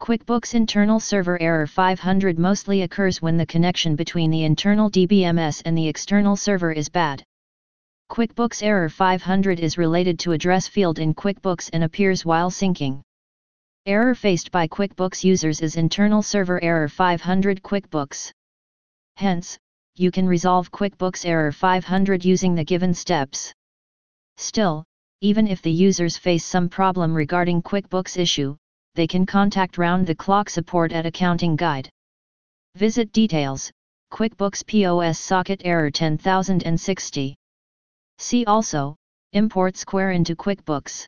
QuickBooks Internal Server Error 500 mostly occurs when the connection between the internal DBMS and the external server is bad. QuickBooks Error 500 is related to address field in QuickBooks and appears while syncing. Error faced by QuickBooks users is Internal Server Error 500 QuickBooks. Hence, you can resolve QuickBooks Error 500 using the given steps. Still, even if the users face some problem regarding QuickBooks issue, they can contact round the clock support at Accounting Guide. Visit details QuickBooks POS socket error 10060. See also Import Square into QuickBooks.